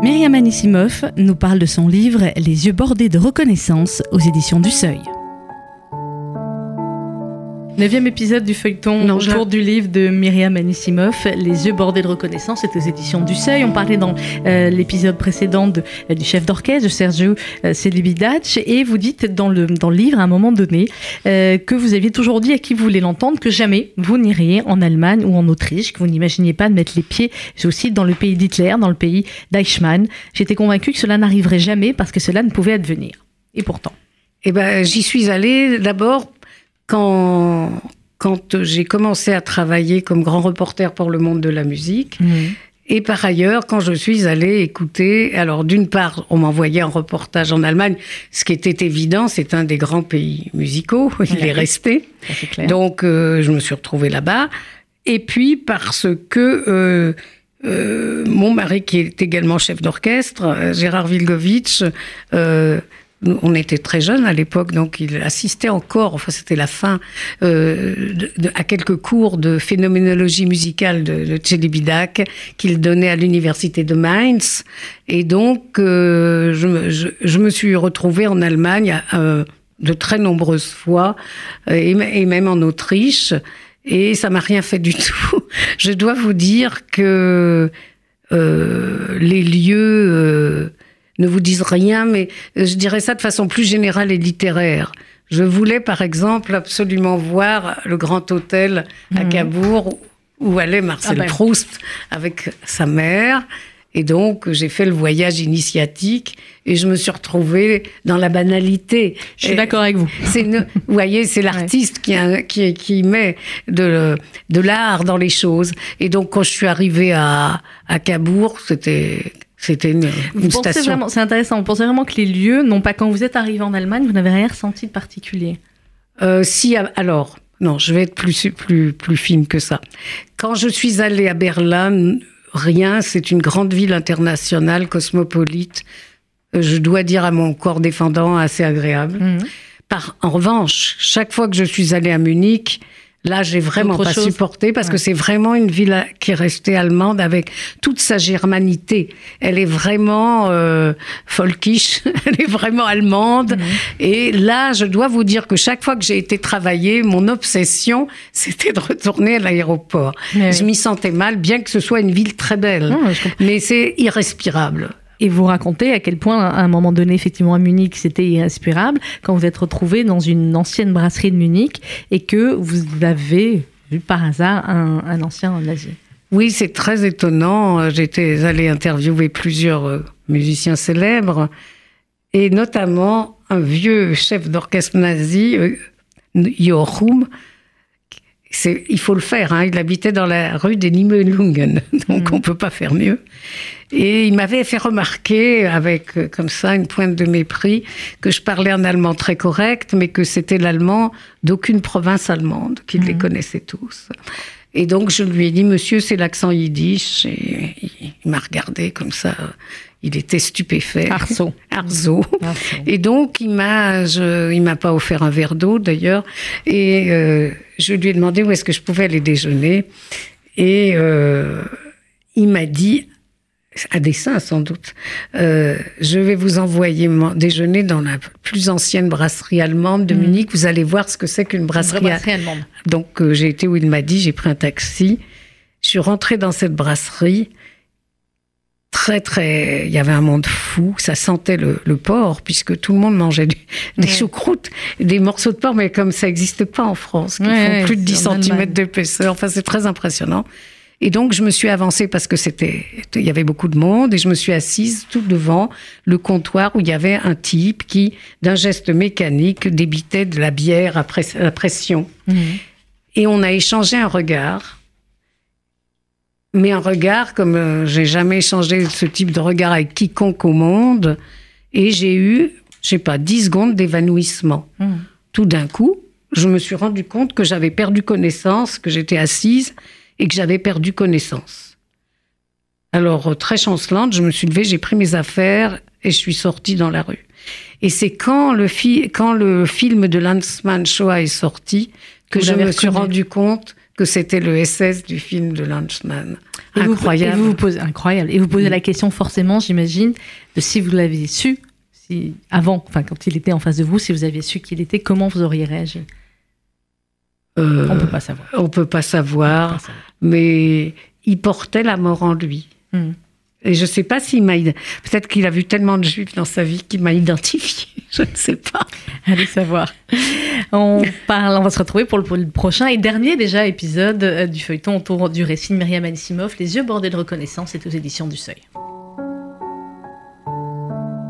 Myriam Anissimov nous parle de son livre Les yeux bordés de reconnaissance aux éditions du Seuil. Neuvième épisode du feuilleton Non, autour du livre de Myriam Anissimov, Les yeux bordés de reconnaissance, c'est aux éditions du Seuil. On parlait dans euh, l'épisode précédent de- euh, du chef d'orchestre, Sergio euh, Celibidache, et vous dites dans le, dans le livre, à un moment donné, euh, que vous aviez toujours dit à qui vous voulez l'entendre que jamais vous n'iriez en Allemagne ou en Autriche, que vous n'imaginiez pas de mettre les pieds, je aussi, dans le pays d'Hitler, dans le pays d'Eichmann. J'étais convaincue que cela n'arriverait jamais parce que cela ne pouvait advenir. Et pourtant. Eh ben, j'y suis allée d'abord quand, quand j'ai commencé à travailler comme grand reporter pour le monde de la musique. Et par ailleurs, quand je suis allée écouter, alors d'une part, on m'envoyait un reportage en Allemagne, ce qui était évident, c'est un des grands pays musicaux, il Oui. est resté. Clair. Donc, euh, je me suis retrouvée là-bas. Et puis, parce que euh, euh, mon mari, qui est également chef d'orchestre, Gérard Vilgovitch, on était très jeunes à l'époque, donc il assistait encore, enfin c'était la fin, euh, à quelques cours de phénoménologie musicale de, de Celibidache qu'il donnait à l'université de Mainz. Et donc, euh, je, me- suis retrouvée en Allemagne euh, de très nombreuses fois, euh, et, et même en Autriche. Et ça m'a rien fait du tout. Je dois vous dire que euh, les lieux euh, ne vous disent rien, mais je dirais ça de façon plus générale et littéraire. Je voulais, par exemple, absolument voir le Grand Hôtel à Mhm. Cabourg où allait Marcel Ah ben. Proust avec sa mère. Et donc, j'ai fait le voyage initiatique et je me suis retrouvée dans la banalité. Je suis d'accord avec vous. une- vous voyez, c'est l'artiste qui, a- qui, qui met de, de l'art dans les choses. Et donc, quand je suis arrivée à, à Cabourg, c'était, c'était une, Vous une station. vraiment, c'est intéressant, vous pensez vraiment que les lieux, non pas quand vous êtes arrivé en Allemagne, vous n'avez rien ressenti de particulier? Euh, si, alors, non, je vais être plus, plus, plus fine que ça. Quand je suis allée à Berlin, rien, c'est une grande ville internationale, cosmopolite. Euh, Je dois dire à mon corps défendant, assez agréable. Mhm. Par, en revanche, chaque fois que je suis allée à Munich, là, j'ai vraiment Autre pas chose. supporté parce Ouais. que c'est vraiment une ville qui est restée allemande avec toute sa germanité. Elle est vraiment euh, folkish, elle est vraiment allemande. Mhm. Et là, je dois vous dire que chaque fois que j'ai été travailler, mon obsession, c'était de retourner à l'aéroport. Je m'y sentais mal, bien que ce soit une ville très belle. Non. Mais c'est irrespirable. Et vous racontez à quel point, à un moment donné, effectivement, à Munich, c'était irrespirable, quand vous êtes retrouvé dans une ancienne brasserie de Munich et que vous avez vu par hasard un, ancien nazi. Oui, c'est très étonnant. J'étais allée interviewer plusieurs euh, musiciens célèbres, et notamment un vieux chef d'orchestre nazi, euh, Joachim. Il faut le faire, hein, il habitait dans la rue des Nibelungen, donc Mhm. on peut pas faire mieux. Et il m'avait fait remarquer, avec euh, comme ça une pointe de mépris, que je parlais un allemand très correct, mais que c'était l'allemand d'aucune province allemande, qu'il les Mhm. connaissait tous. Et donc je lui ai dit, monsieur, c'est l'accent yiddish. Et il m'a regardé comme ça. Il était stupéfait. Arceau. Arceau. Arceau. Et donc il m'a, il m'a pas offert un verre d'eau d'ailleurs. Et euh, je lui ai demandé où est-ce que je pouvais aller déjeuner. Et euh, il m'a dit, à dessein sans doute, euh, je vais vous envoyer déjeuner dans la plus ancienne brasserie allemande de Mhm. Munich. Vous allez voir ce que c'est qu'une brasserie brasserie allemande. donc j'ai été où il m'a dit, j'ai pris un taxi. Je suis rentrée dans cette brasserie. Très, très. Il y avait un monde fou. Ça sentait le, le porc, puisque tout le monde mangeait du- des Ouais. choucroutes, des morceaux de porc, mais comme ça n'existe pas en France, qui Ouais, font plus de 10 c'est en cm d'épaisseur. Enfin, c'est très impressionnant. Et donc, je me suis avancée parce que c'était, il y avait beaucoup de monde et je me suis assise tout devant le comptoir où il y avait un type qui, d'un geste mécanique, débitait de la bière à, press- à pression. Mhm. Et on a échangé un regard. Mais un regard comme euh, j'ai jamais échangé ce type de regard avec quiconque au monde. Et j'ai eu, je sais pas, 10 secondes d'évanouissement. Mhm. Tout d'un coup, je me suis rendu compte que j'avais perdu connaissance, que j'étais assise et que j'avais perdu connaissance. Alors, euh, très chancelante, je me suis levée, j'ai pris mes affaires et je suis sortie dans la rue. Et c'est quand le, fi- quand le film de Lanzmann Shoah est sorti que Vous je me suis rendu compte que c'était le SS du film de Lunchman. Et vous- Incroyable. et vous vous posez, incroyable. Et vous posez la question forcément, j'imagine, de si vous l'aviez su, si avant, enfin quand il était en face de vous, si vous aviez su qui il était, comment vous auriez réagi? Euh, On peut pas savoir. on peut pas savoir, peut pas savoir. mais il portait la mort en lui. Mm. Et je sais pas s'il m'a. Peut-être qu'il a vu tellement de juifs dans sa vie qu'il m'a identifié. Je ne sais pas. Allez savoir. On parle, on va se retrouver pour le, prochain et dernier déjà épisode euh, du feuilleton autour du récit de Myriam Anisimov, Les yeux bordés de reconnaissance, c'est aux éditions du Seuil.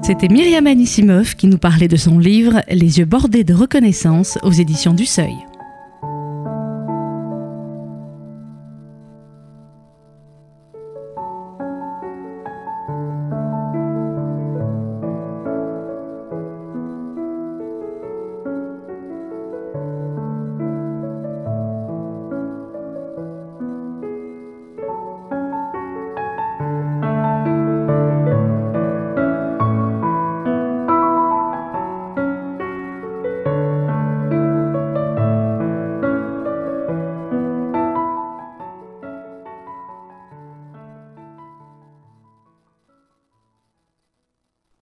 C'était Myriam Anisimov qui nous parlait de son livre Les yeux bordés de reconnaissance aux éditions du Seuil.